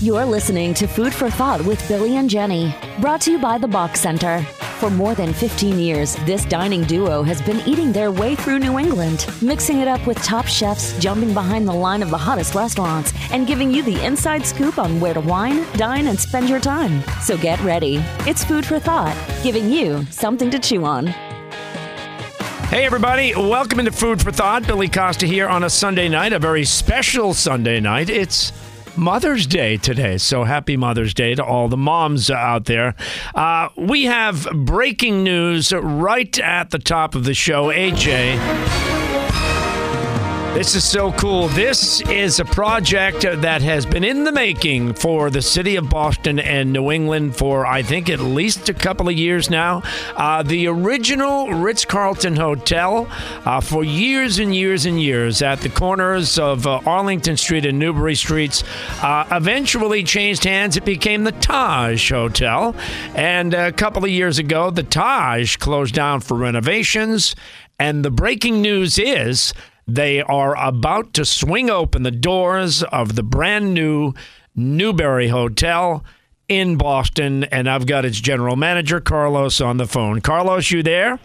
You're listening to Food for Thought with Billy and Jenny, brought to you by the Boch Center. For more than 15 years, this dining duo has been eating their way through New England, mixing it up with top chefs jumping behind the line of the hottest restaurants and giving you the inside scoop on where to wine, dine, and spend your time. So get ready. It's Food for Thought, giving you something to chew on. Hey, everybody. Welcome into Food for Thought. Billy Costa here on a Sunday night, a very special Sunday night. It's Mother's Day today. So happy Mother's Day to all the moms out there. Uh, we have breaking news right at the top of the show. AJ. This is so cool. This is a project that has been in the making for the city of Boston and New England for, I think, at least a couple of years now. Uh, the original Ritz Carlton Hotel uh, for years and years and years at the corners of uh, Arlington Street and Newbury Streets uh, eventually changed hands. It became the Taj Hotel. And a couple of years ago, the Taj closed down for renovations. And the breaking news is they are about to swing open the doors of the brand new Newbury Hotel in Boston, and I've got its general manager, Carlos, on the phone. Carlos, you there?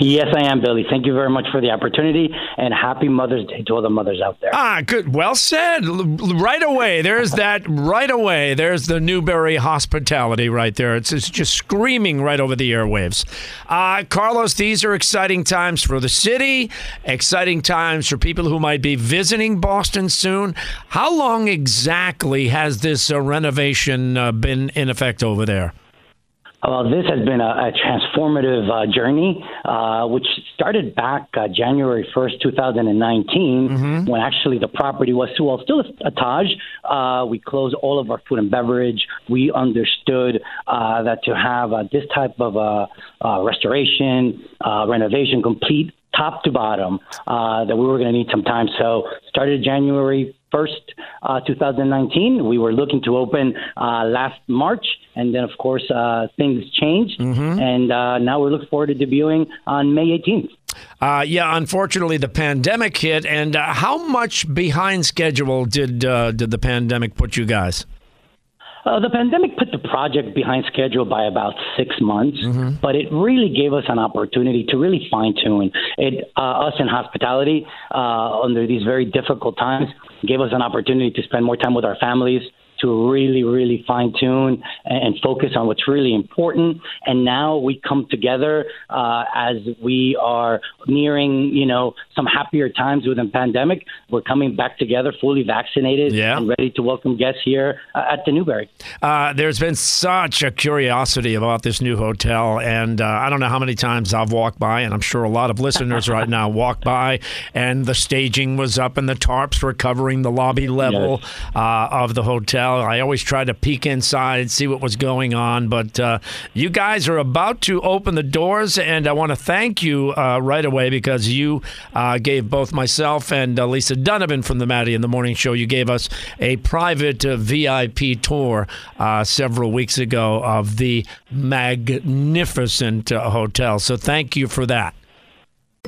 Yes, I am, Billy. Thank you very much for the opportunity, and happy Mother's Day to all the mothers out there. Ah, good. Well said. L- right away. There's that. Right away. There's the Newbury hospitality right there. It's, it's just screaming right over the airwaves. Uh, Carlos, these are exciting times for the city. Exciting times for people who might be visiting Boston soon. How long exactly has this uh, renovation uh, been in effect over there? Well, this has been a, a transformative uh, journey, uh, which started back uh, January 1st, 2019, Mm-hmm. when actually the property was well, still a Taj. Uh, we closed all of our food and beverage. We understood uh, that to have uh, this type of uh, uh, restoration, uh, renovation, complete top to bottom, uh, that we were going to need some time. So started January 1st, uh, 2019. We were looking to open uh, last March, and then, of course, uh, things changed. And uh, now we're looking forward to debuting on May 18th. Uh, yeah, unfortunately, the pandemic hit. And uh, how much behind schedule did uh, did the pandemic put you guys? Uh, the pandemic put the project behind schedule by about six months, but it really gave us an opportunity to really fine tune it. Uh, us in hospitality, uh, under these very difficult times, gave us an opportunity to spend more time with our families, to really, really fine tune and, focus on what's really important. And now we come together uh, as we are nearing, you know, some happier times within the pandemic. We're coming back together, fully vaccinated Yeah. and ready to welcome guests here uh, at the Newbury. Uh, there's been such a curiosity about this new hotel, and uh, I don't know how many times I've walked by, and I'm sure a lot of listeners right now walk by, and the staging was up, and the tarps were covering the lobby level uh, of the hotel. I always tried to peek inside, and see what was going on, but uh, you guys are about to open the doors, and I want to thank you uh, right away because you uh, gave both myself and uh, Lisa Donovan from the Matty in the Morning Show. You gave us a private uh, VIP tour uh, several weeks ago of the magnificent hotel. So thank you for that.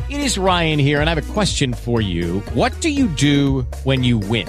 It is Ryan here, and I have a question for you. What do you do when you win?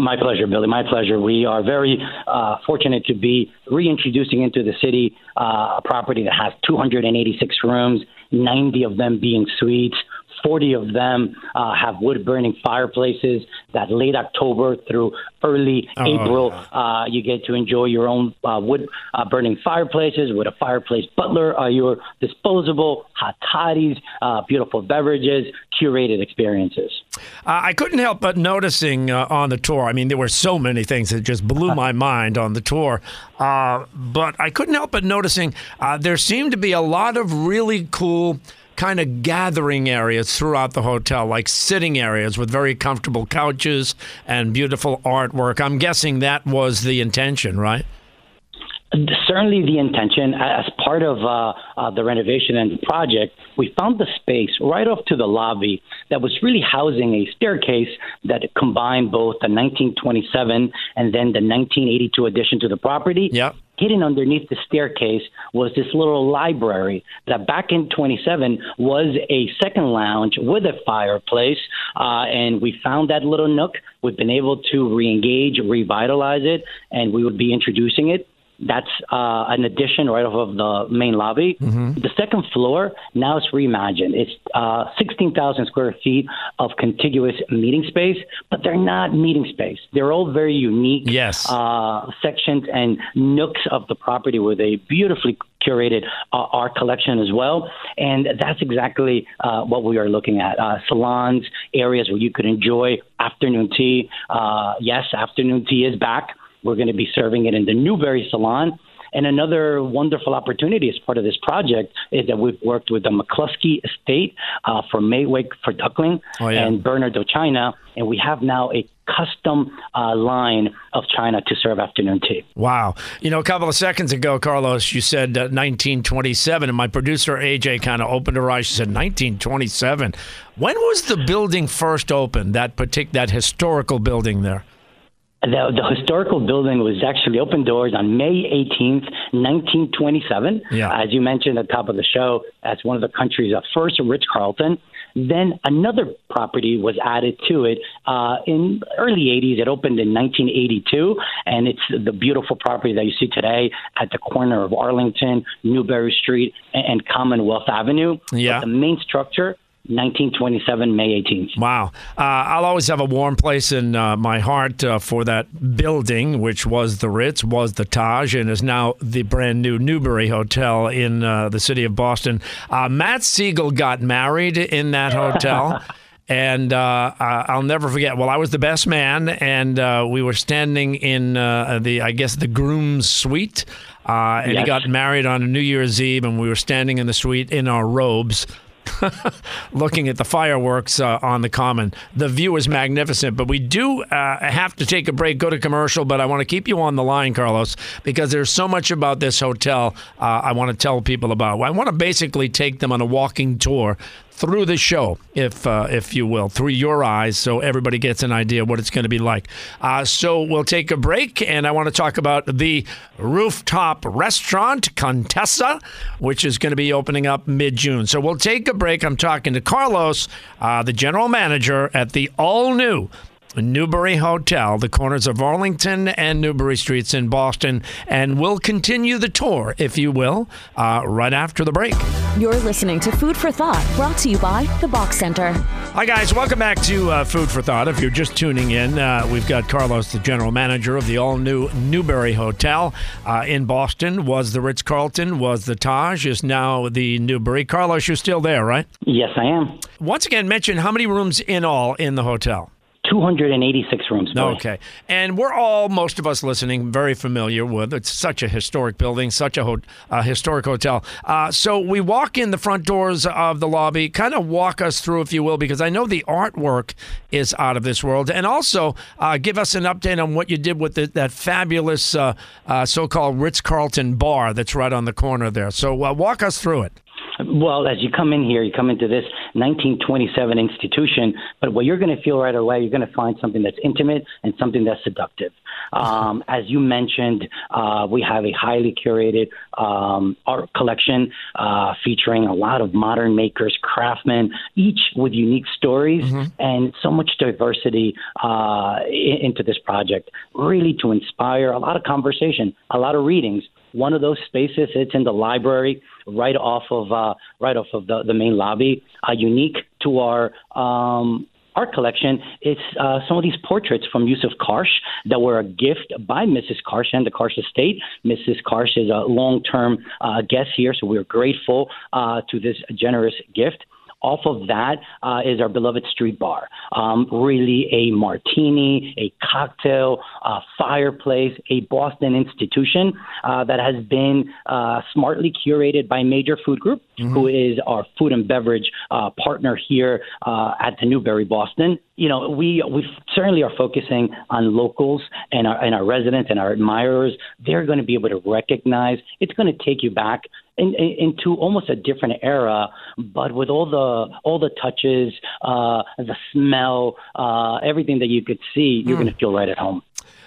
My pleasure, Billy. My pleasure. We are very uh, fortunate to be reintroducing into the city uh, a property that has 286 rooms, 90 of them being suites, 40 of them uh, have wood burning fireplaces. That late October through early Oh, April, uh, you get to enjoy your own uh, wood uh, burning fireplaces with a fireplace butler, uh, your disposable hot toddies, uh, beautiful beverages, curated experiences. Uh, I couldn't help but noticing uh, on the tour. I mean, there were so many things that just blew my mind on the tour. Uh, but I couldn't help but noticing uh, there seemed to be a lot of really cool kind of gathering areas throughout the hotel, like sitting areas with very comfortable couches and beautiful artwork. I'm guessing that was the intention, right? Certainly, the intention as part of uh, uh, the renovation and the project, we found the space right off to the lobby that was really housing a staircase that combined both the 1927 and then the 1982 addition to the property. Yep. Hidden underneath the staircase was this little library that back in 27 was a second lounge with a fireplace. Uh, and we found that little nook. We've been able to re engage, revitalize it, and we would be introducing it that's uh, an addition right off of the main lobby. The second floor now it's reimagined. It's uh, 16,000 square feet of contiguous meeting space, but they're not meeting space. They're all very unique Yes. uh, sections and nooks of the property with a beautifully curated uh, art collection as well. And that's exactly uh, what we are looking at. Uh, salons, areas where you could enjoy afternoon tea. Uh, yes, afternoon tea is back. We're going to be serving it in the Newbury Salon. And another wonderful opportunity as part of this project is that we've worked with the McCloskey Estate uh, for Make Way for Duckling Oh, yeah. and Bernardaud China, and we have now a custom uh, line of China to serve afternoon tea. Wow. You know, a couple of seconds ago, Carlos, you said uh, 1927, and my producer, AJ, kind of opened her eyes. She said 1927. When was the building first opened, that, partic- that historical building there? The, the historical building was actually opened doors on May 18th, 1927. Yeah. As you mentioned at the top of the show, as one of the country's uh, first Ritz Carlton. Then another property was added to it uh, in early 80s. It opened in 1982, and it's the beautiful property that you see today at the corner of Arlington, Newbury Street, and, and Commonwealth Avenue. Yeah. But the main structure, 1927, May 18th. Wow. Uh, I'll always have a warm place in uh, my heart uh, for that building, which was the Ritz, was the Taj, and is now the brand new Newbury Hotel in uh, the city of Boston. Uh, Matt Siegel got married in that hotel. And uh, I- I'll never forget. Well, I was the best man, and uh, we were standing in uh, the, I guess, the groom's suite. Uh, and he got married on New Year's Eve, and we were standing in the suite in our robes looking at the fireworks uh, on the common. The view is magnificent, but we do uh, have to take a break, go to commercial. But I want to keep you on the line, Carlos, because there's so much about this hotel uh, I want to tell people about. I want to basically take them on a walking tour through the show, if uh, if you will, through your eyes, so everybody gets an idea what it's going to be like. Uh, so we'll take a break, and I want to talk about the rooftop restaurant Contessa, which is going to be opening up mid June. So we'll take a break. I'm talking to Carlos, uh, the general manager at the all new. Newbury Hotel, the corners of Arlington and Newbury Streets in Boston, and we'll continue the tour, if you will, uh, right after the break. You're listening to Food for Thought, brought to you by the Boch Center. Hi, guys. Welcome back to uh, Food for Thought. If you're just tuning in, uh, we've got Carlos, the general manager of the all new Newbury Hotel uh, in Boston. Was the Ritz Carlton, was the Taj, is now the Newbury. Carlos, you're still there, right? Yes, I am. Once again, mention how many rooms in all in the hotel? 286 rooms. Billy. Okay. And we're all, most of us listening, very familiar with it's such a historic building, such a ho- historic hotel. Uh, so we walk in the front doors of the lobby, kind of walk us through, if you will, because I know the artwork is out of this world. And also uh, give us an update on what you did with the, that fabulous uh, uh, so called Ritz Carlton bar that's right on the corner there. So uh, walk us through it. Well, as you come in here, you come into this 1927 institution, but what you're going to feel right away, you're going to find something that's intimate and something that's seductive. Um, as you mentioned, uh, we have a highly curated um, art collection uh, featuring a lot of modern makers, craftsmen, each with unique stories and so much diversity uh, into this project, really to inspire a lot of conversation, a lot of readings. One of those spaces, it's in the library, right off of uh, right off of the, the main lobby. A unique to our um, art collection is uh, some of these portraits from Yousuf Karsh that were a gift by Mrs. Karsh and the Karsh estate. Mrs. Karsh is a long term uh, guest here, so we're grateful uh, to this generous gift. Off of that uh, is our beloved street bar. Um, really, a martini, a cocktail, a fireplace, a Boston institution uh, that has been uh, smartly curated by Major Food Group, who is our food and beverage uh, partner here uh, at the Newbury Boston. You know, we we certainly are focusing on locals and our and our residents and our admirers. They're going to be able to recognize. It's going to take you back in, in, into almost a different era, but with all the all the touches, uh, the smell, uh, everything that you could see, you're going to feel right at home.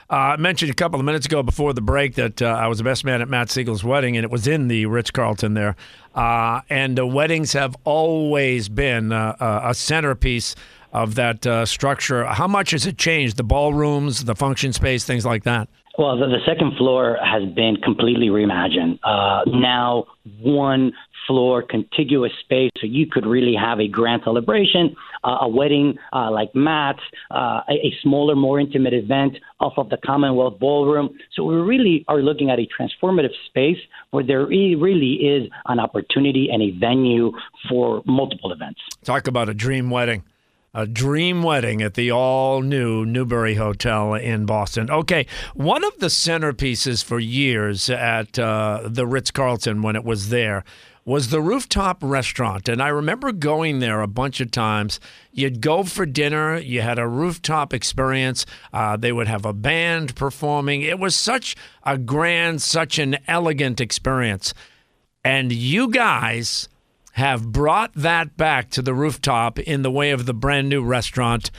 Uh, I mentioned a couple of minutes ago before the break that uh, I was the best man at Matt Siegel's wedding, and it was in the Ritz Carlton there. Uh, and uh, weddings have always been uh, a centerpiece of that uh, structure. How much has it changed? The ballrooms, the function space, things like that. Well, the, the second floor has been completely reimagined. Uh, now, one floor contiguous space, so you could really have a grand celebration, uh, a wedding uh, like Matt's, uh, a, a smaller, more intimate event off of the Commonwealth Ballroom. So we really are looking at a transformative space where there really, really is an opportunity and a venue for multiple events. Talk about a dream wedding. A dream wedding at the all new Newbury Hotel in Boston. Okay, one of the centerpieces for years at uh, the Ritz Carlton when it was there was the rooftop restaurant. And I remember going there a bunch of times. You'd go for dinner, you had a rooftop experience. Uh, they would have a band performing. It was such a grand, such an elegant experience. And you guys have brought that back to the rooftop in the way of the brand new restaurant,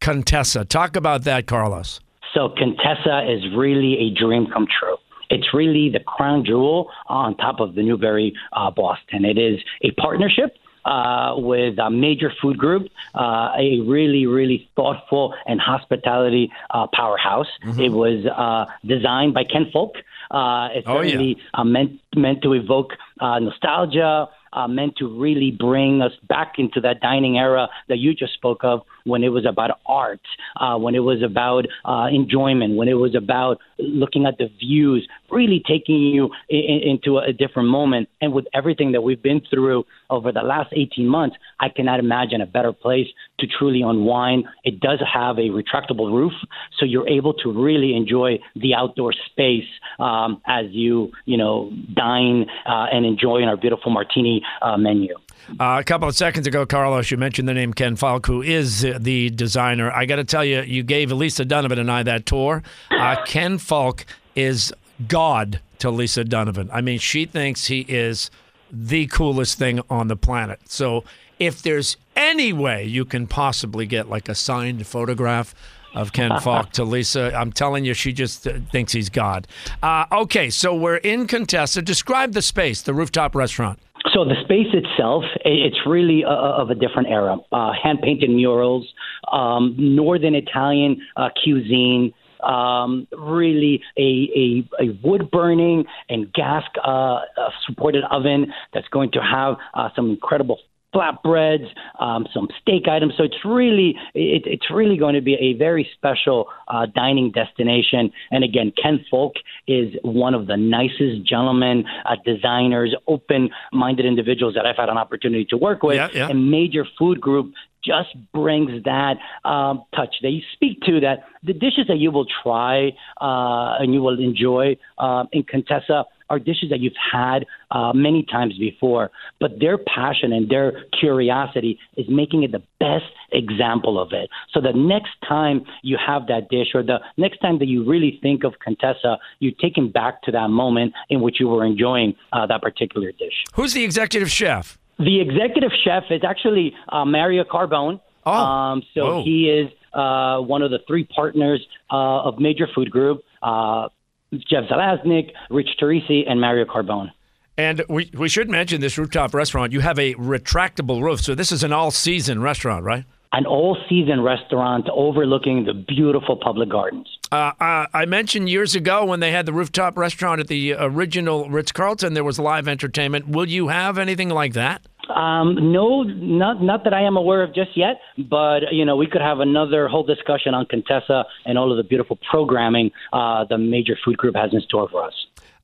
Contessa. Talk about that, Carlos. So Contessa is really a dream come true. It's really the crown jewel on top of the Newbury uh, Boston. It is a partnership uh, with a major food group, uh, a really, really thoughtful and hospitality uh, powerhouse. It was uh, designed by Ken Fulk. Uh, it's Oh, yeah. certainly uh, meant meant to evoke uh, nostalgia, uh, meant to really bring us back into that dining era that you just spoke of when it was about art, uh, when it was about uh, enjoyment, when it was about looking at the views, really taking you i- i- into a different moment. And with everything that we've been through over the last 18 months, I cannot imagine a better place to truly unwind. It does have a retractable roof, so you're able to really enjoy the outdoor space um, as you, you know, dine uh, and enjoy in our beautiful martini uh, menu. Uh, a couple of seconds ago, Carlos, you mentioned the name Ken Fulk, who is the designer. I got to tell you, you gave Lisa Donovan and I that tour. Uh, Ken Fulk is God to Lisa Donovan. I mean, she thinks he is the coolest thing on the planet. So if there's any way you can possibly get like a signed photograph of Ken Fulk to Lisa, I'm telling you, she just uh, thinks he's God. Uh, okay, so we're in Contessa. Describe the space, the rooftop restaurant. So the space itself, it's really uh, of a different era. Uh, hand painted murals, um, northern Italian uh, cuisine. Um, really, a, a, a wood burning and gas uh, uh, supported oven that's going to have uh, some incredible flatbreads, um, some steak items. So it's really it, it's really going to be a very special uh, dining destination. And again, Ken Fulk is one of the nicest gentlemen, uh, designers, open-minded individuals that I've had an opportunity to work with. Yeah, yeah. And Major Food Group just brings that um, touch. They speak to that the dishes that you will try uh, and you will enjoy uh, in Contessa are dishes that you've had uh, many times before, but their passion and their curiosity is making it the best example of it. So the next time you have that dish, or the next time that you really think of Contessa, you're taken back to that moment in which you were enjoying uh, that particular dish. Who's the executive chef? The executive chef is actually uh, Mario Carbone. Oh. Um, so Whoa. he is uh, one of the three partners uh, of Major Food Group. Uh, Jeff Zalaznick, Rich Torrisi, and Mario Carbone. And we, we should mention this rooftop restaurant. You have a retractable roof, so this is an all season restaurant, right? An all-season restaurant overlooking the beautiful public gardens. Uh, uh, I mentioned years ago when they had the rooftop restaurant at the original Ritz Carlton, there was live entertainment. Will you have anything like that? Um, no, not not that I am aware of just yet. But you know, we could have another whole discussion on Contessa and all of the beautiful programming uh, the major food group has in store for us.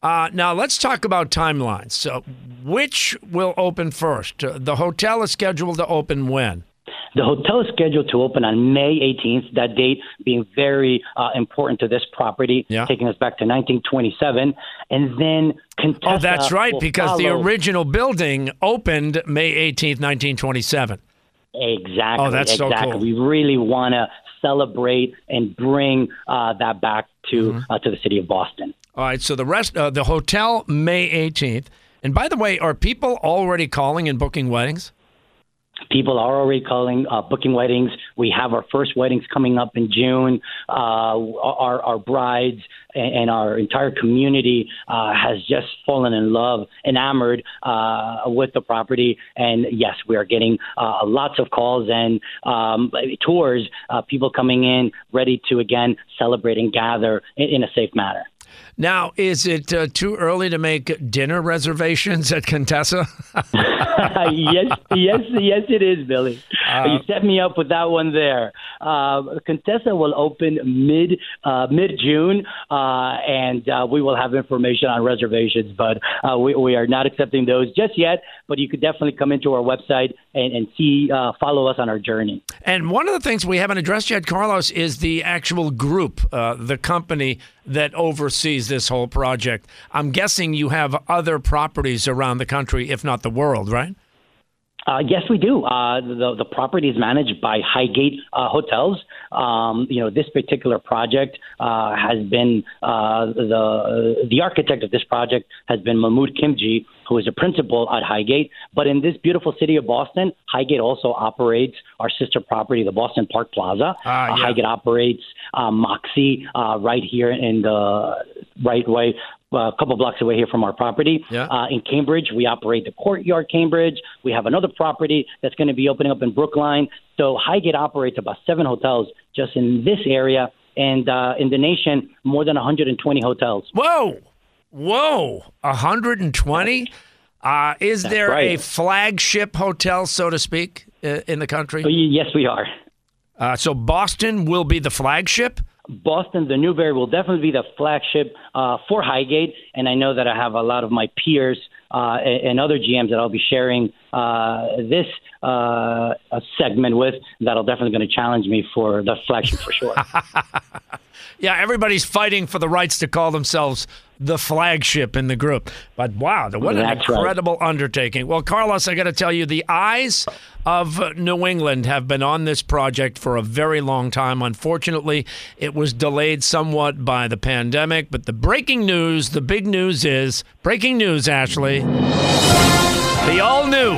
Uh, now let's talk about timelines. So, which will open first? Uh, the hotel is scheduled to open when? The hotel is scheduled to open on May 18th, that date being very uh, important to this property, Yeah. taking us back to 1927. And then Contessa. Oh, that's right, because the original building opened May 18th, 1927. Exactly. Oh, that's so cool. We really want to celebrate and bring uh, that back to Mm-hmm. uh, to the city of Boston. All right, so the rest, uh, the hotel May 18th. And by the way, are people already calling and booking weddings? People are already calling, uh, booking weddings. We have our first weddings coming up in June. Uh, our, our brides and, our entire community uh, has just fallen in love, enamored uh, with the property. And yes, we are getting uh, lots of calls and um, tours. Uh, people coming in ready to again celebrate and gather in, in a safe manner. Now, is it uh, too early to make dinner reservations at Contessa? yes, yes, yes, it is, Billy. Uh, you set me up with that one there. Uh, Contessa will open mid uh, mid June, uh, and uh, we will have information on reservations. But uh, we, we are not accepting those just yet. But you could definitely come into our website and, and see, uh, follow us on our journey. And one of the things we haven't addressed yet, Carlos, is the actual group, uh, the company that oversees this whole project. I'm guessing you have other properties around the country, if not the world, right? Uh, yes, we do. Uh, the the property is managed by Highgate uh, Hotels. Um, you know, this particular project uh, has been uh, the the architect of this project has been Mahmood Khimji, who is a principal at Highgate. But in this beautiful city of Boston, Highgate also operates our sister property, the Boston Park Plaza. Ah, Uh, yeah. Highgate operates uh, Moxy uh, right here in the right way. uh, A couple blocks away here from our property. Yeah. Uh, in Cambridge, we operate the Courtyard Cambridge. We have another property that's going to be opening up in Brookline. So Highgate operates about seven hotels just in this area, and uh, in the nation, more than 120 hotels. Whoa, whoa, 120. Uh, is That's there a flagship hotel, so to speak, uh, in the country? Yes, we are. Uh, so Boston will be the flagship. Boston, the Newbury will definitely be the flagship uh, for Highgate, and I know that I have a lot of my peers uh, and other GMs that I'll be sharing uh, this uh, segment with that'll definitely going to challenge me for the flagship for sure. Yeah, everybody's fighting for the rights to call themselves the flagship in the group. But wow, what an That's right. incredible undertaking. Well, Carlos, I got to tell you, the eyes of New England have been on this project for a very long time. Unfortunately, it was delayed somewhat by the pandemic. But the breaking news, the big news is breaking news, Ashley. The all new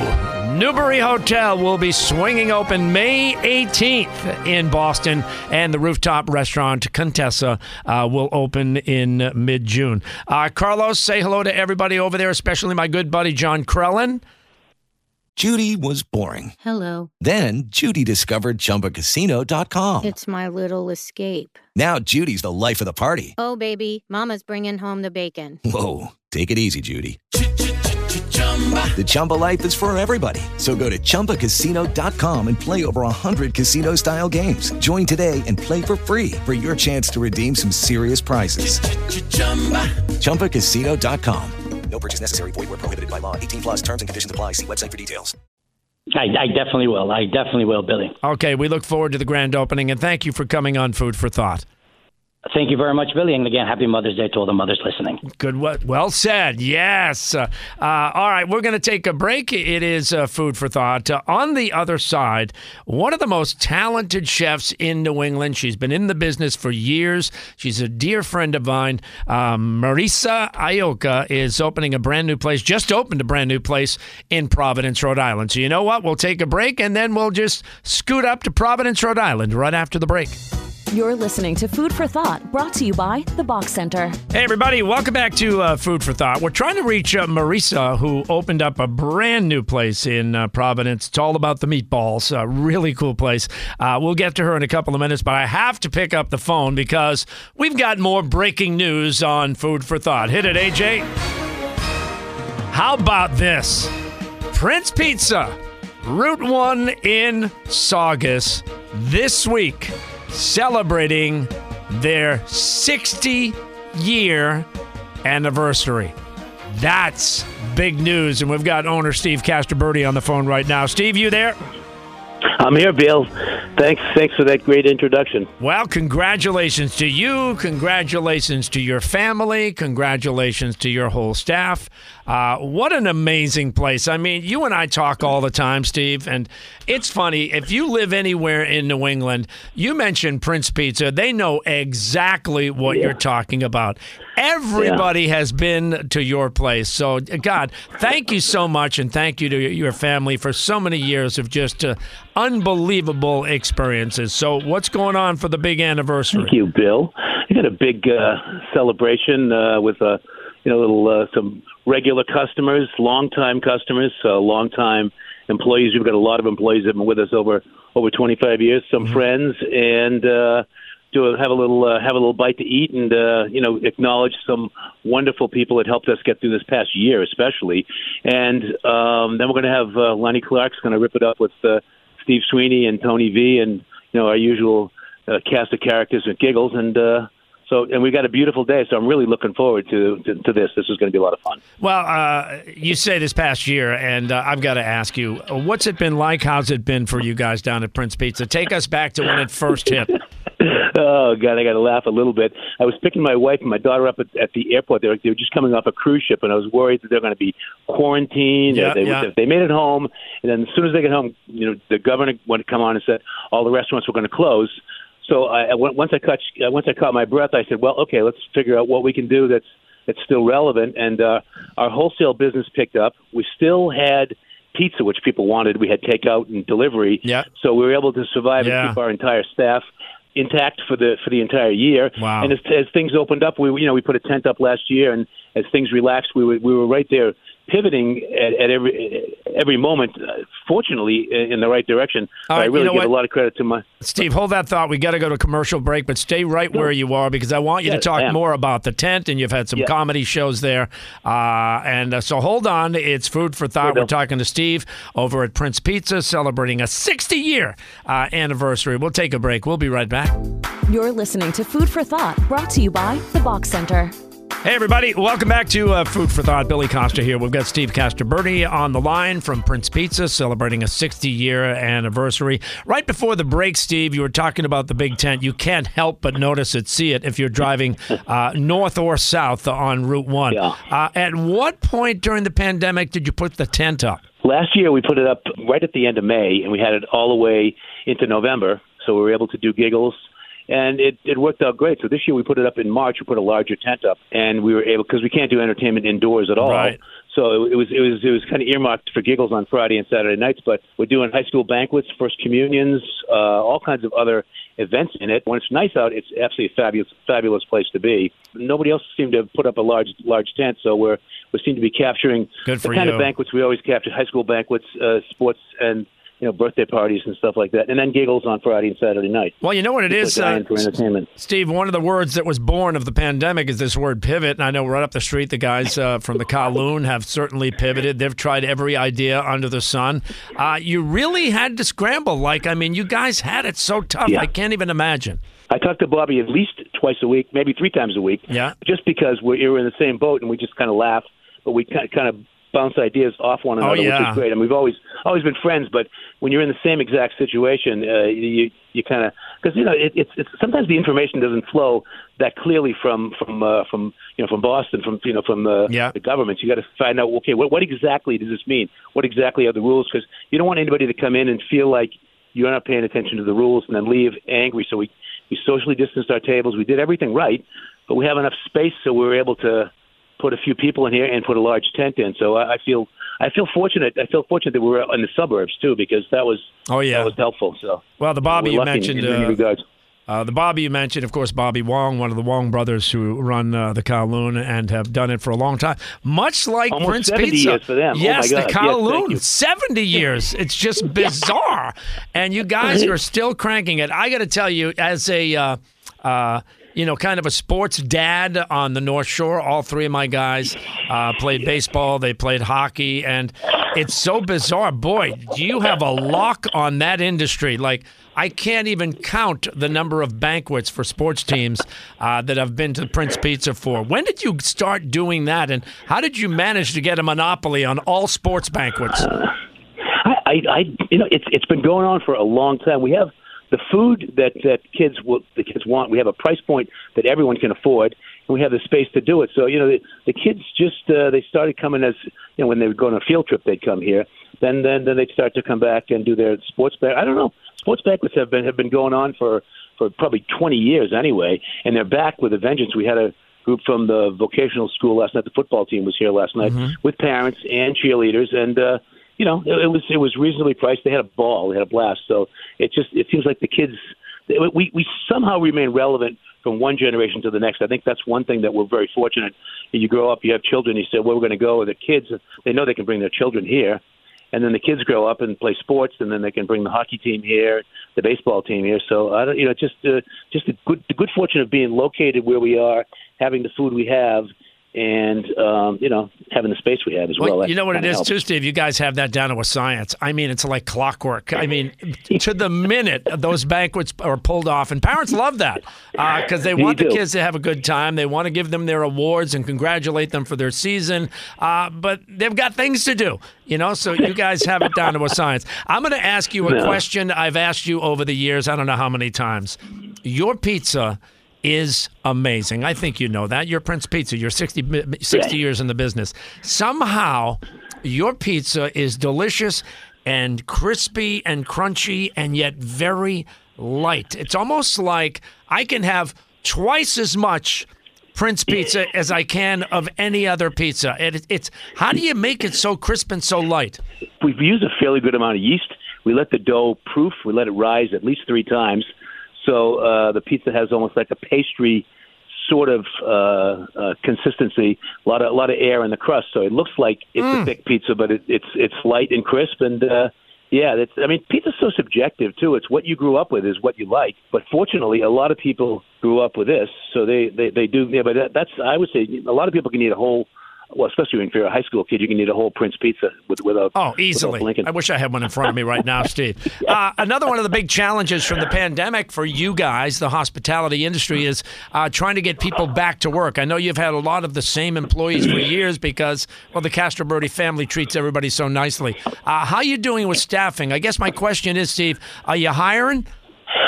Newbury Hotel will be swinging open May 18th in Boston, and the rooftop restaurant Contessa uh, will open in mid June. Uh, Carlos, say hello to everybody over there, especially my good buddy John Krellen. Judy was boring. Hello. Then Judy discovered ChumbaCasino.com. It's my little escape. Now Judy's the life of the party. Oh, baby, Mama's bringing home the bacon. Whoa, take it easy, Judy. The Chumba life is for everybody. So go to ChumbaCasino.com and play over 100 casino style games. Join today and play for free for your chance to redeem some serious prizes. ChumbaCasino.com. No purchase necessary. Void where prohibited by law. 18 plus terms and conditions apply. See website for details. I, I definitely will. I definitely will, Billy. Okay, we look forward to the grand opening, and thank you for coming on Food for Thought. Thank you very much, Billy. And again, happy Mother's Day to all the mothers listening. Good. Well, said. Yes. Uh, uh, all right. We're going to take a break. It is uh, food for thought. Uh, on the other side, one of the most talented chefs in New England. She's been in the business for years. She's a dear friend of mine. Um, Marisa Iocco is opening a brand new place, just opened a brand new place in Providence, Rhode Island. So, you know what? We'll take a break and then we'll just scoot up to Providence, Rhode Island right after the break. You're listening to Food for Thought, brought to you by The Boch Center. Hey, everybody, welcome back to uh, Food for Thought. We're trying to reach uh, Marisa, who opened up a brand new place in uh, Providence. It's all about the meatballs. A really cool place. Uh, we'll get to her in a couple of minutes, but I have to pick up the phone because we've got more breaking news on Food for Thought. Hit it, AJ. How about this? Prince Pizza, Route 1 in Saugus, this week celebrating their 60 year anniversary. That's big news. And we've got owner Steve Castraberti on the phone right now. Steve, you there? I'm here, Bill. Thanks, thanks for that great introduction. Well, congratulations to you. Congratulations to your family. Congratulations to your whole staff. Uh, what an amazing place. I mean, you and I talk all the time, Steve, and it's funny. If you live anywhere in New England, you mentioned Prince Pizza, they know exactly what Yeah. you're talking about. Everybody has been to your place. So, God, thank you so much, and thank you to your family for so many years of just uh, unbelievable experiences. So, what's going on for the big anniversary? Thank you, Bill. I got a big uh, celebration uh, with a you know little uh, some regular customers, longtime customers, uh, longtime employees. We've got a lot of employees that have been with us over over 25 years. Some friends and. Uh, do a, have a little uh, have a little bite to eat and uh, you know acknowledge some wonderful people that helped us get through this past year, especially. And um, then we're going to have uh, Lenny Clark's going to rip it up with uh, Steve Sweeney and Tony V and you know our usual uh, cast of characters and giggles and. Uh, so, and we got a beautiful day, so I'm really looking forward to to, to this. This is going to be a lot of fun. Well, uh, you say this past year, and uh, I've got to ask you, what's it been like? How's it been for you guys down at Prince Pizza? Take us back to when it first hit. Oh God, I got to laugh a little bit. I was picking my wife and my daughter up at, at the airport. They were, they were just coming off a cruise ship, and I was worried that they're going to be quarantined. Yeah, they, yeah. they made it home, and then as soon as they get home, you know, the governor went to come on and said all the restaurants were going to close. So I, I once I caught uh, once I caught my breath, I said, "Well, okay, let's figure out what we can do that's that's still relevant." And uh, our wholesale business picked up. We still had pizza, which people wanted. We had takeout and delivery. Yeah. So we were able to survive Yeah. and keep our entire staff intact for the for the entire year. Wow. And as, as things opened up, we you know we put a tent up last year, and as things relaxed, we were we were right there pivoting at, at every every moment. Uh, fortunately, in in the right direction. Right, I you really know give what? a lot of credit to my. Steve, hold that thought. We got to go to commercial break, but stay right where you are because I want you Yes, to talk more about the tent, and you've had some Yeah. comedy shows there. Uh, and uh, so hold on. It's food for thought. We're Bill. talking to Steve over at Prince Pizza, celebrating a 60 year uh, anniversary. We'll take a break. We'll be right back. You're listening to Food for Thought, brought to you by The Boch Center. Hey, everybody. Welcome back to uh, Food for Thought. Billy Costa here. We've got Steve Castraberti on the line from Prince Pizza, celebrating a 60 year anniversary. Right before the break, Steve, you were talking about the big tent. You can't help but notice it, see it, if you're driving uh, north or south on Route 1. Yeah. Uh, at what point during the pandemic did you put the tent up? Last year, we put it up right at the end of May, and we had it all the way into November. So we were able to do giggles, and it, it worked out great. So this year, we put it up in March. We put a larger tent up, and we were able because we can't do entertainment indoors at all. Right. So it, it was it was it was kind of earmarked for giggles on Friday and Saturday nights. But we're doing high school banquets, first communions, uh, all kinds of other events in it. When it's nice out, it's absolutely a fabulous fabulous place to be. Nobody else seemed to have put up a large large tent, so we're we seem to be capturing the kind you. of banquets we always capture: high school banquets, uh, sports, and you know birthday parties and stuff like that, and then giggles on Friday and Saturday night. Well, you know what it is, are uh, for entertainment. Steve, one of the words that was born of the pandemic is this word pivot. And I know right up the street, the guys uh, from the Kowloon have certainly pivoted. They've tried every idea under the sun. Uh, you really had to scramble. Like, I mean, you guys had it so tough. Yeah. I can't even imagine. I talk to Bobby at least twice a week, maybe three times a week. Yeah. Just because we're, we're in the same boat and we just kind of laugh, but we kind of bounce ideas off one Oh, another, yeah. which is great. And we've always always been friends, but when you're in the same exact situation, uh, you you kind of because you know it, it's, it's sometimes the information doesn't flow that clearly from from uh, from you know from Boston from you know from the, Yeah. the government. You got to find out okay what what exactly does this mean? What exactly are the rules? Because you don't want anybody to come in and feel like you're not paying attention to the rules and then leave angry. So we we socially distanced our tables. We did everything right, but we have enough space so we were able to put a few people in here and put a large tent in. So I, I feel I feel fortunate. I feel fortunate that we were in the suburbs too because that was Oh, yeah. that was helpful. So Well, the Bobby you lucky in- mentioned. in uh. Uh, the Bobby you mentioned, of course, Bobby Wong, one of the Wong brothers who run uh, the Kowloon and have done it for a long time. Much like Almost Prince 70 Pizza. years for them. Oh, my Yes, God. the Kowloon, you. 70 years. It's just bizarre. and you guys are still cranking it. I got to tell you, as a. Uh, uh, you know, kind of a sports dad on the North Shore. All three of my guys uh, played baseball, they played hockey, and it's so bizarre. Boy, do you have a lock on that industry? Like, I can't even count the number of banquets for sports teams uh, that I've been to Prince Pizza for. When did you start doing that, and how did you manage to get a monopoly on all sports banquets? I, I, you know, it's it's been going on for a long time. We have the food that that kids will the kids want. We have a price point that everyone can afford, and we have the space to do it. So you know, the, the kids just uh, they started coming as you know when they would go on a field trip, they'd come here. Then then then they'd start to come back and do their sports bank. I don't know. Sports banquets have been have been going on for for probably 20 years anyway, and they're back with a vengeance. We had a group from the vocational school last night. The football team was here last night Mm-hmm. with parents and cheerleaders, and uh, you know it, it was it was reasonably priced. They had a ball, they had a blast. So it just it seems like the kids we we somehow remain relevant from one generation to the next. I think that's one thing that we're very fortunate. You grow up, you have children, you say, "Where we're going to go?" The kids, they know they can bring their children here, and then the kids grow up and play sports, and then they can bring the hockey team here, the baseball team here. So I don't, you know, just uh, just a good the good fortune of being located where we are, having the food we have, and um, you know, having the space we have as well. Well, you know what it is helps. too, Steve. You guys have that down to a science. I mean, it's like clockwork. I mean, to the minute those banquets are pulled off, and parents love that because they want the kids to have a good time. They want to give them their awards and congratulate them for their season, uh, but they've got things to do. You know, so you guys have it down to a science. I'm going to ask you a No. question I've asked you over the years. I don't know how many times. Your pizza is amazing. I think you know that. You're Prince Pizza. You're 60, mi- 60 years in the business. Somehow, your pizza is delicious and crispy and crunchy and yet very light. It's almost like I can have twice as much Prince Pizza as I can of any other pizza. It, it's how do you make it so crisp and so light? we've used a fairly good amount of yeast. We let the dough proof. We let it rise at least three times, so uh, the pizza has almost like a pastry sort of uh, uh, consistency. A lot of a lot of air in the crust, so it looks like it's a thick pizza, but it, it's it's light and crisp. And uh, yeah, that's, I mean, pizza's so subjective too. It's what you grew up with is what you like. But fortunately, a lot of people grew up with this, so they they, they do. Yeah, but that, that's I would say a lot of people can eat a whole. Well, especially if you're a high school kid, you can eat a whole Prince pizza with with a Oh, easily. a. I wish I had one in front of me right now, Steve. Uh, another one of the big challenges from the pandemic for you guys, the hospitality industry, is uh, trying to get people back to work. I know you've had a lot of the same employees for years because, well, the Castraberti family treats everybody so nicely. Uh, how you doing with staffing? I guess my question is, Steve, are you hiring?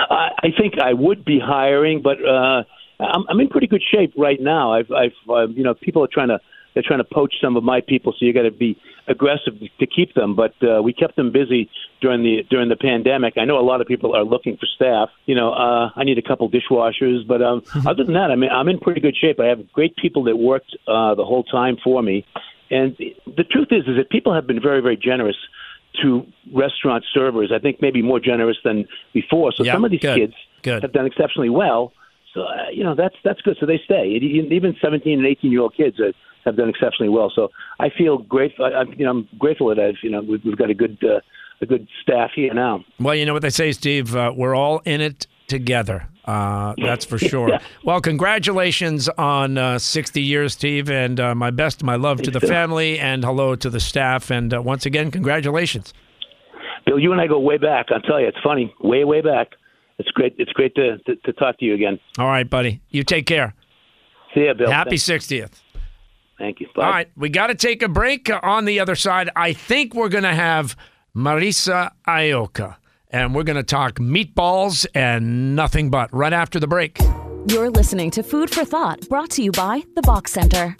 I, I think I would be hiring, but uh, I'm, I'm in pretty good shape right now. I've, I've, uh, you know, people are trying to they're trying to poach some of my people, so you got to be aggressive to keep them. But uh, we kept them busy during the during the pandemic. I know a lot of people are looking for staff. You know, uh, I need a couple dishwashers, but um, other than that, I mean, I'm in pretty good shape. I have great people that worked uh, the whole time for me, and the truth is, is that people have been very, very generous to restaurant servers. I think maybe more generous than before. So Yeah, some of these good, kids good. have done exceptionally well. So uh, you know that's that's good. So they stay. It- Even 17 and 18 year old kids uh, have done exceptionally well. So I feel grateful. I, you know, I'm grateful that I've you know we've, we've got a good uh, a good staff here now. Well, you know what they say, Steve. Uh, we're all in it together. Uh, that's for sure. Well, congratulations on uh, 60 years, Steve, and uh, my best, my love to the family, and hello to the staff. And uh, once again, congratulations. Bill, you and I go way back. I'll tell you, it's funny, way way back. It's great. It's great to to, to talk to you again. All right, buddy. You take care. See ya, Bill. Happy Thanks. 60th. Thank you. Bye. All right, we got to take a break. Uh, On the other side, I think we're going to have Marisa Iocco, and we're going to talk meatballs and nothing but right after the break. You're listening to Food for Thought, brought to you by The Boch Center.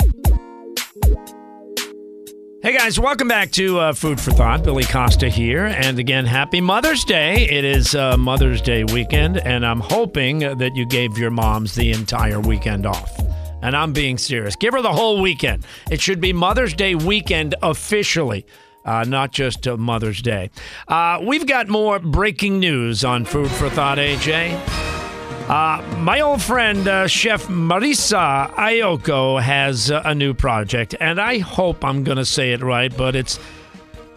Hey guys, welcome back to uh, Food for Thought. Billy Costa here, and again, happy Mother's Day. It is uh, Mother's Day weekend, and I'm hoping that you gave your moms the entire weekend off. And I'm being serious. Give her the whole weekend. It should be Mother's Day weekend officially. Uh, not just uh, Mother's Day. Uh, we've got more breaking news on Food for Thought, AJ. Uh, my old friend, uh, Chef Marisa Iocco, has uh, a new project, and I hope I'm going to say it right, but it's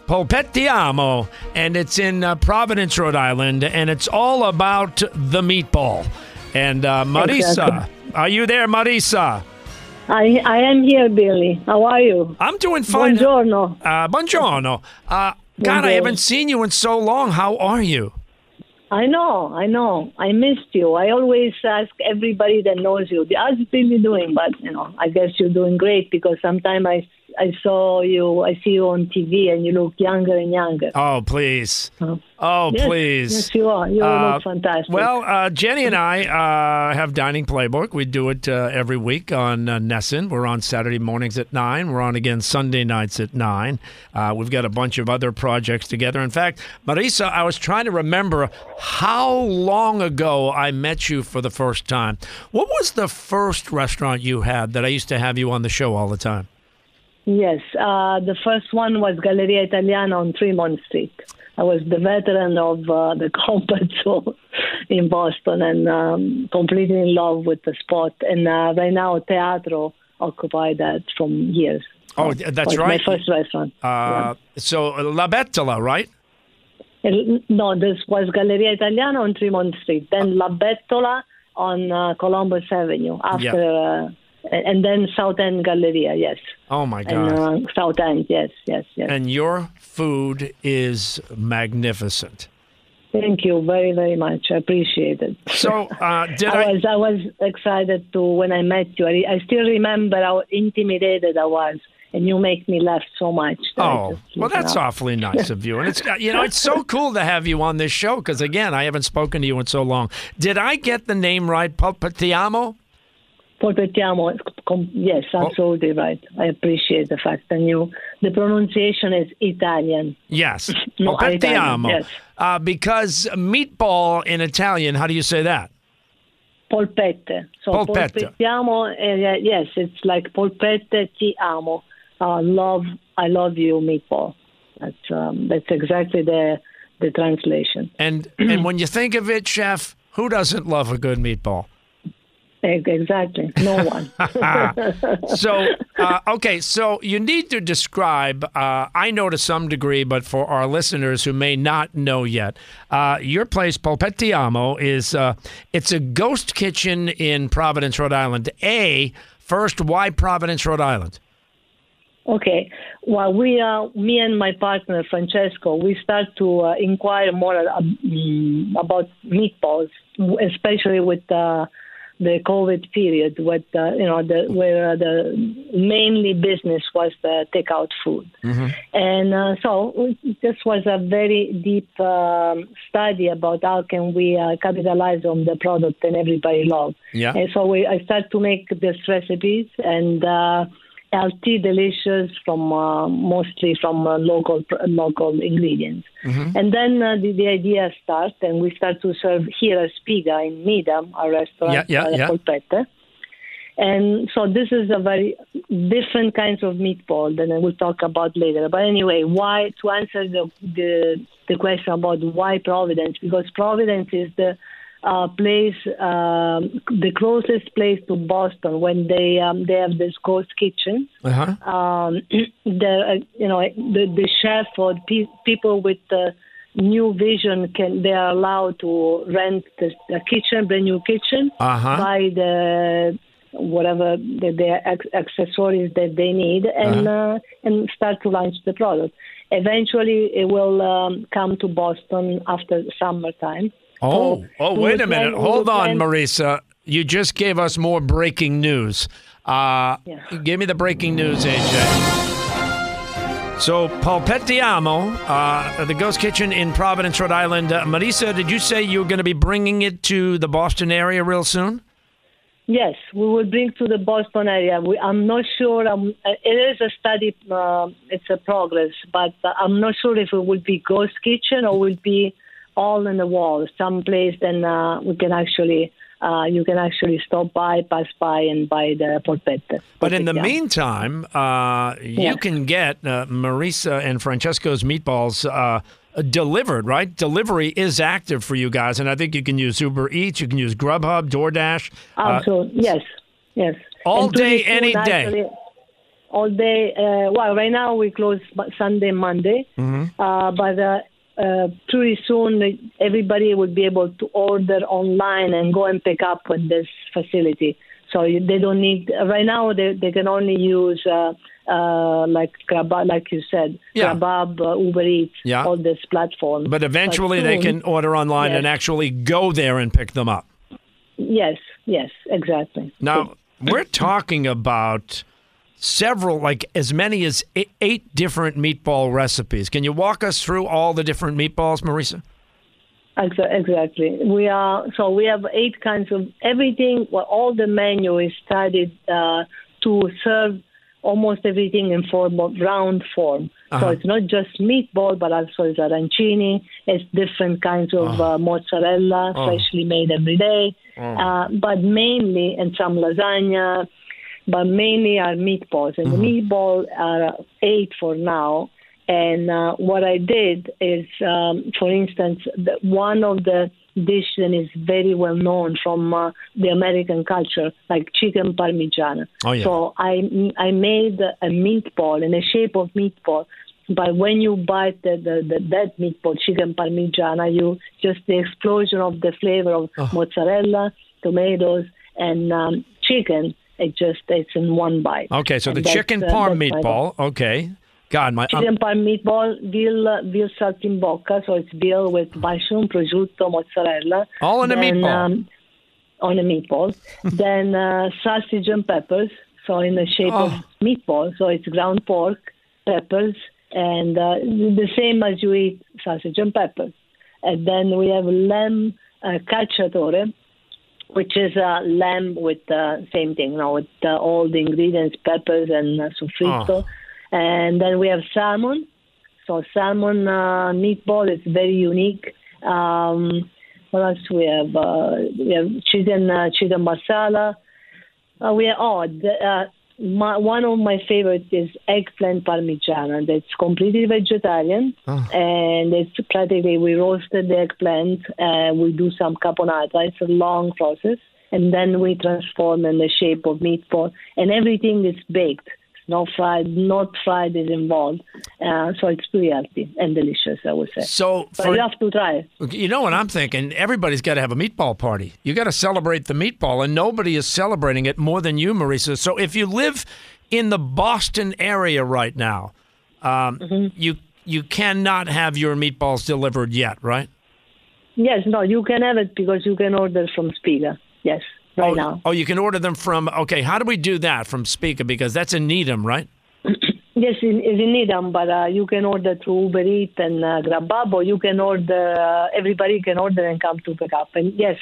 Polpettiamo, and it's in uh, Providence, Rhode Island, and it's all about the meatball. And uh, Marisa, Are you there, Marisa? I, I am here, Billy. How are you? I'm doing fine. Buongiorno. Uh, buongiorno. Uh, God, I haven't seen you in so long. How are you? I know, I know. I missed you. I always ask everybody that knows you, how's Billy doing? But, you know, I guess you're doing great because sometimes I, I saw you, I see you on TV and you look younger and younger. Oh, please. Oh, Yes, please. Yes, you are. You Uh, look fantastic. Well, uh, Jenny and I uh, have Dining Playbook. We do it uh, every week on uh, NESN. We're on Saturday mornings at 9. We're on again Sunday nights at 9. Uh, we've got a bunch of other projects together. In fact, Marisa, I was trying to remember how long ago I met you for the first time. What was the first restaurant you had that I used to have you on the show all the time? Yes, uh, the first one was Galleria Italiana on Tremont Street. I was the veteran of uh, the combat zone in Boston and um, completely in love with the spot. And uh, right now, Teatro occupied that from years. Oh, that's right. My first restaurant. Uh, So, La Bettola, right? No, this was Galleria Italiana on Tremont Street. Then La Bettola on uh, Columbus Avenue. After, uh, and then South End Galleria. Yes. Oh, my And God. uh, South End. Yes, yes, yes. and your food is magnificent. Thank you very, very much. I appreciate it. So, uh, did I, I- was I was excited to when I met you. I, I still remember how intimidated I was, and you make me laugh so much. that Oh, just, well, that's know. awfully nice of you. And it's you know it's so cool to have you on this show because again I haven't spoken to you in so long. Did I get the name right? Palpatiamo? Polpettiamo, yes, Oh. absolutely right. I appreciate the fact, and you, the pronunciation is Italian. Yes, No, Palpatiamo. Yes. Uh, because meatball in Italian, how do you say that? Polpette. So Polpette. polpettiamo, uh, yes, it's like polpette ti amo. Uh, love, I love you, meatball. That's um, that's exactly the the translation. And and when you think of it, chef, who doesn't love a good meatball? Ex- Exactly, no one. so uh, okay so you need to describe uh, i know to some degree but for our listeners who may not know yet uh, your place polpettiamo is uh, it's a ghost kitchen in providence rhode island a first why providence rhode island Okay. Well, we uh, me and my partner Francesco, we start to uh, inquire more uh, mm, about meatballs, especially with uh, the COVID period, with uh, you know the where the mainly business was the takeout food, and uh, so this was a very deep um, study about how can we uh, capitalize on the product and everybody love. Yeah. And so we, I started to make these recipes and uh, healthy, delicious from uh, mostly from uh, local local ingredients. Mm-hmm. And then uh, the, the idea starts, and we start to serve here at Spiga in Needham, our restaurant, Yeah, yeah, uh, yeah. And so this is a very different kinds of meatball that I will talk about later. But anyway, why to answer the the, the question about why Providence? Because Providence is the uh, place, um, the closest place to Boston when they um, they have this ghost kitchen. uh-huh Um, the uh, you know the the chef or pe- people with the new vision can they are allowed to rent the, the kitchen, brand new kitchen, Uh-huh. buy the whatever the, the accessories that they need, and uh and start to launch the product. Eventually, it will um, come to Boston after summertime. Oh oh wait a minute hold on plan- marisa you just gave us more breaking news uh, give me the breaking news aj So, Palpettiamo, uh, the Ghost Kitchen in Providence, Rhode Island. Uh, Marisa, did you say you were going to be bringing it to the Boston area real soon? Yes, we will bring to the Boston area. We, I'm not sure. Um, it is a study. Uh, it's a progress, but uh, I'm not sure if it will be ghost kitchen or will be all in the wall, Some place Then uh, we can actually, uh, you can actually stop by, pass by, and buy the polpette. But in the Yeah. meantime, uh, you Yeah. can get uh, Marisa and Francesco's meatballs uh, delivered, right? Delivery is active for you guys, and I think you can use Uber Eats, you can use Grubhub, DoorDash. uh, Absolutely. yes, yes. all day, any day. actually, all day. Uh, well, right now we close Sunday, Monday. Mm-hmm. Uh, but uh, uh, pretty soon, everybody will be able to order online and go and pick up at this facility. So they don't need right now. They they can only use uh, uh, like Grab, like you said, Yeah. Grabhub, uh, Uber Eats, Yeah. all this platform. But eventually they soon- can order online Yes. and actually go there and pick them up. Yes, yes, exactly. Now, we're talking about several, like as many as eight, different meatball recipes. Can you walk us through all the different meatballs, Marisa? Exactly. We are so we have eight kinds of everything. Well, all the menu is studied uh, to serve almost everything in form of round form. So Uh-huh. it's not just meatball, but also it's arancini. It's different kinds of uh, mozzarella, Oh. freshly made every day. Oh. Uh, but mainly, and some lasagna, but mainly are meatballs. And the meatball are eight for now. And uh, what I did is, um, for instance, the, one of the dishes that is very well known from uh, the American culture, like chicken parmigiana. Oh, yeah. So I I made a meatball in the shape of meatball. But when you bite the, the, the that meatball, chicken parmigiana, you just the explosion of the flavor of mozzarella, tomatoes, and um, chicken. It just it's in one bite. Okay, so And the chicken uh, parm my- meatball. Okay. God, my. Chicken parm meatball, veal, uh, veal saltimbocca, so it's veal with mushroom, prosciutto, mozzarella. All in a meatball. Um, on a meatball. then uh, sausage and peppers, so in the shape of Oh. meatball. So it's ground pork, peppers, and uh, the same as you eat sausage and peppers. And then we have lamb uh, cacciatore, which is uh, lamb with uh, same thing, you know, with uh, all the ingredients, peppers and uh, soffritto. And then we have salmon. So salmon uh, meatball is very unique. Um, what else we have? Uh, we have chicken uh, chicken masala. Uh, we are oh, the, uh, my, one of my favorites is eggplant parmigiana. That's completely vegetarian, and it's practically we roasted the eggplant. Uh, we do some caponata. It's a long process, and then we transform in the shape of meatball, and everything is baked. No fried, not fried is involved, uh, so it's pretty healthy and delicious. I would say. So but for- you have to try. You know what I'm thinking? Everybody's got to have a meatball party. You got to celebrate the meatball, and nobody is celebrating it more than you, Marisa. So if you live in the Boston area right now, um, Mm-hmm. you you cannot have your meatballs delivered yet, right? Yes, no, you can have it because you can order from Spiga. Yes, right oh, now. Oh, you can order them from. Okay, how do we do that from Spiga? Because that's in Needham, right? Yes, in, it's in Needham, but uh, you can order through Uber Eats and uh, Grabhub, or you can order. Uh, everybody can order and come to pick up. And yes,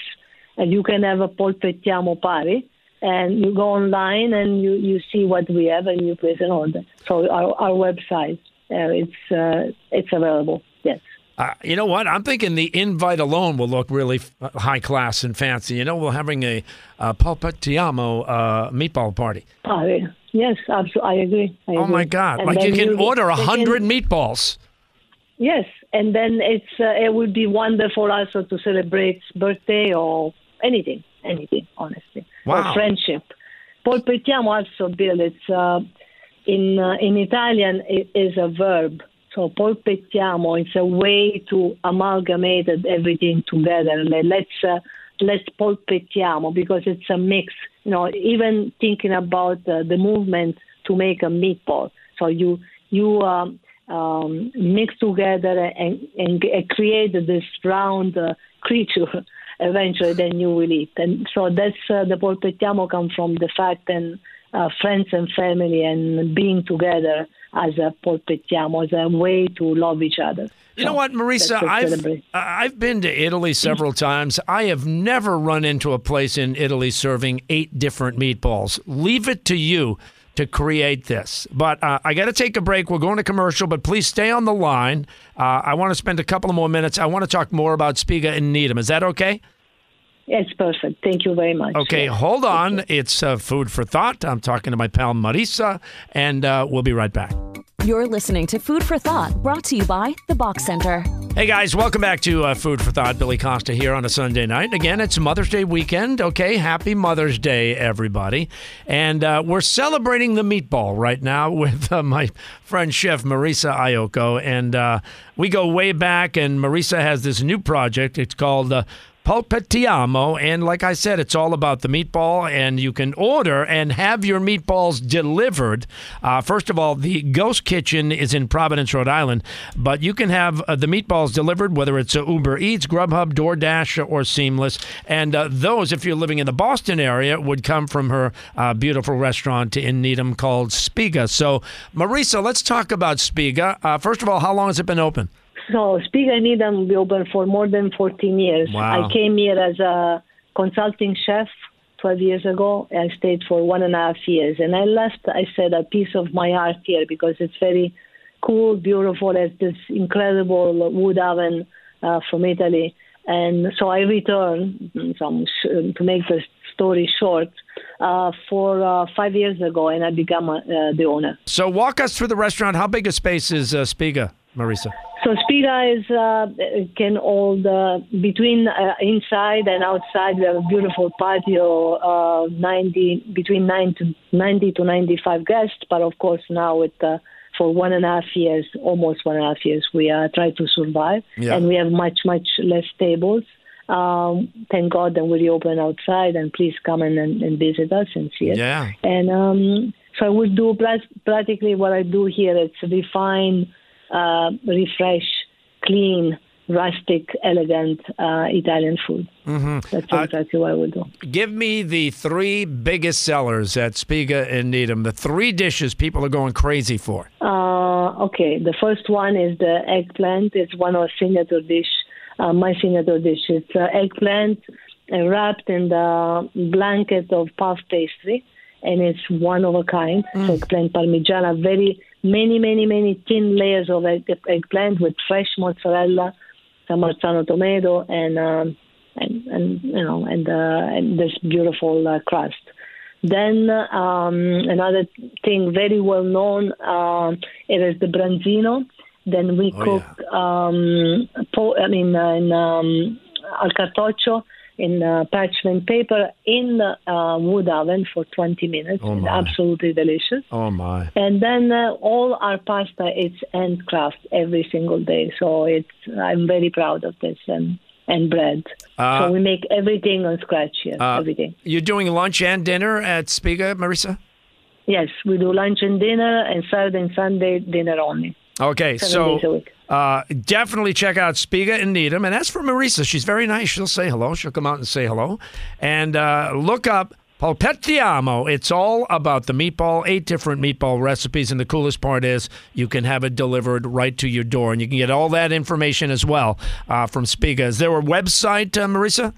and you can have a polpettiamo party, and you go online and you you see what we have and you place an order. So our our website, uh, it's uh, it's available. Yes. Uh, you know what? I'm thinking the invite alone will look really f- high class and fancy. You know, we're having a uh, Palpatiamo uh, meatball party. Party. Yes, absolutely. I agree. I Oh my. God! And like you can order a hundred meatballs. Yes, and then it's uh, it would be wonderful also to celebrate birthday or anything, anything, honestly, Wow. or friendship. Polpettiamo also, Bill. It's uh, in uh, in Italian it is a verb. So polpettiamo is a way to amalgamate everything together. Let's uh, let's polpettiamo because it's a mix. You know, even thinking about uh, the movement to make a meatball. So you you um, um, mix together and, and, create this round uh, creature. Eventually, then you will eat. And so that's uh, the polpettiamo comes from the fact and uh, friends and family and being together as a polpettiamo as a way to love each other. You know what, Marisa? I've. I've been to Italy several times. I have never run into a place in Italy serving eight different meatballs. Leave it to you to create this. But uh, I got to take a break. We're going to commercial, but please stay on the line. Uh, I want to spend a couple of more minutes. I want to talk more about Spiga and Needham. Is that okay? It's perfect. Thank you very much. Okay, hold on. It's uh, food for thought. I'm talking to my pal Marisa, and uh, we'll be right back. You're listening to Food for Thought, brought to you by The Boch Center. Hey guys, welcome back to uh, Food for Thought. Billy Costa here on a Sunday night. Again, it's Mother's Day weekend. Okay, happy Mother's Day, everybody. And uh, we're celebrating the meatball right now with uh, my friend chef Marisa Iocco. And uh, we go way back, and Marisa has this new project. It's called uh, Polpettiamo. And like I said, it's all about the meatball, and you can order and have your meatballs delivered. Uh, first of all, the Ghost Kitchen is in Providence, Rhode Island, but you can have uh, the meatballs delivered, whether it's uh, Uber Eats, Grubhub, DoorDash, or Seamless. And uh, those, if you're living in the Boston area, would come from her uh, beautiful restaurant in Needham called Spiga. So, Marisa, let's talk about Spiga. Uh, first of all, how long has it been open? So Spiga Needham be open for more than 14 years. Wow. I came here as a consulting chef 12 years ago. I stayed for one and a half years. And I left, I said, a piece of my heart here because it's very cool, beautiful. It's this incredible wood oven uh, from Italy. And so I returned, some sh- to make the story short, uh, for uh, five years ago, and I became uh, the owner. So, walk us through the restaurant. How big a space is uh, Spiga, Marisa? So Spiga is uh, can hold uh, between uh, inside and outside. We have a beautiful patio, uh, 90 between 9 to 90 to 95 guests. But of course now with uh, for one and a half years, almost one and a half years, we uh, try to survive, Yeah. and we have much much less tables. Um, thank God that we reopen outside, and please come and, and, visit us and see it. Yeah. And um, so I would do plas- practically what I do here. It's refine, uh, refresh, clean, rustic, elegant uh, Italian food. Mm-hmm. That's exactly what I would do. Give me the three biggest sellers at Spiga and Needham. The three dishes people are going crazy for. Uh, okay, the first one is the eggplant. It's one of our signature dish. Uh, my signature dish. It's uh, eggplant uh, wrapped in the blanket of puff pastry, and it's one of a kind. So eggplant parmigiana, very many, many, many thin layers of egg, eggplant with fresh mozzarella, San Marzano tomato, and um, and and you know and uh, and this beautiful uh, crust. Then um, another thing very well known um, it is the branzino. Then we Oh, cook um, po- I mean uh, in um, al cartoccio in uh, parchment paper in the uh, wood oven for 20 minutes. Oh, it's absolutely delicious. Oh my! And then uh, all our pasta it's handcraft every single day. So it's I'm very proud of this and and bread. Uh, so we make everything on scratch here. Uh, everything. You're doing lunch and dinner at Spiga, Marisa? Yes, we do lunch and dinner, and Saturday and Sunday dinner only. Okay, Seven days a so week. Uh, definitely check out Spiga and Needham. And as for Marisa, she's very nice. She'll say hello. She'll come out and say hello. And uh, look up Polpettiamo. It's all about the meatball, eight different meatball recipes. And the coolest part is you can have it delivered right to your door. And you can get all that information as well uh, from Spiga. Is there a website, uh, Marisa?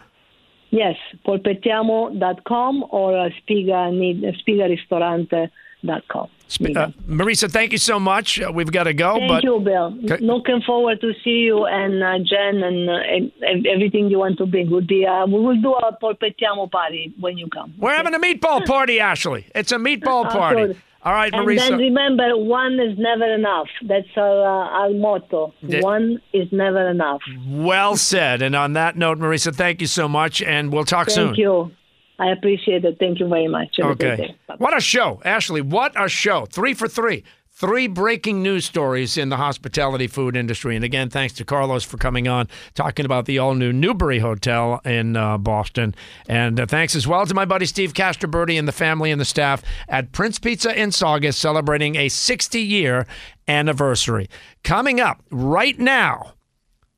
Yes, polpettiamo.com or uh, spiga, need, spigaristorante.com. Sp- uh, Marisa, thank you so much. Uh, we've got to go. Thank but you, Bill. Okay. Looking forward to see you and uh, Jen and, uh, and, and everything you want to bring. Would be uh, we will do a polpettiamo party when you come. We're having a meatball party, Ashley. It's a meatball Ah, party. All right, And Marisa. then remember, one is never enough. That's our, uh, our motto. Yeah. One is never enough. Well said. And on that note, Marisa, thank you so much, and we'll talk Thank soon. Thank you. I appreciate it. Thank you very much. Have Okay. What a show, Ashley. What a show. Three for three. Three breaking news stories in the hospitality food industry. And again, thanks to Carlos for coming on, talking about the all new Newbury Hotel in uh, Boston. And uh, thanks as well to my buddy Steve Castraberti and the family and the staff at Prince Pizza in Saugus, celebrating a 60 year anniversary. Coming up right now,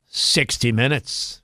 60 Minutes.